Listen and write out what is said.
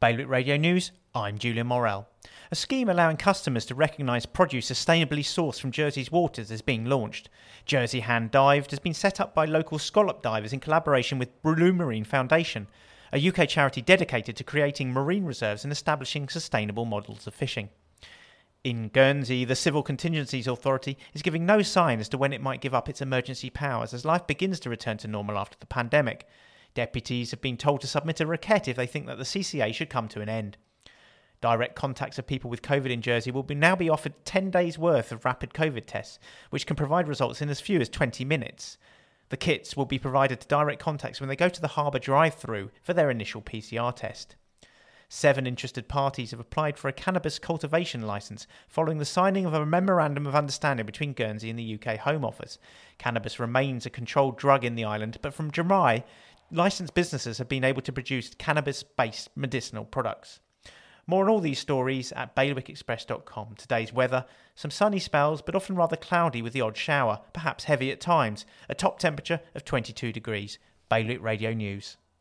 Bailiwick Radio News, I'm Julian Morel. A scheme allowing customers to recognise produce sustainably sourced from Jersey's waters is being launched. Jersey Hand Dived has been set up by local scallop divers in collaboration with Blue Marine Foundation, a UK charity dedicated to creating marine reserves and establishing sustainable models of fishing. In Guernsey, the Civil Contingencies Authority is giving no sign as to when it might give up its emergency powers as life begins to return to normal after the pandemic. Deputies have been told to submit a requête if they think that the CCA should come to an end. Direct contacts of people with COVID in Jersey will be now be offered 10 days' worth of rapid COVID tests, which can provide results in as few as 20 minutes. The kits will be provided to direct contacts when they go to the harbour drive through for their initial PCR test. Seven interested parties have applied for a cannabis cultivation licence following the signing of a memorandum of understanding between Guernsey and the UK Home Office. Cannabis remains a controlled drug in the island, but from July, licensed businesses have been able to produce cannabis based medicinal products. More on all these stories at bailiwickexpress.com. Today's weather some sunny spells, but often rather cloudy with the odd shower, perhaps heavy at times. A top temperature of 22 degrees. Bailiwick Radio News.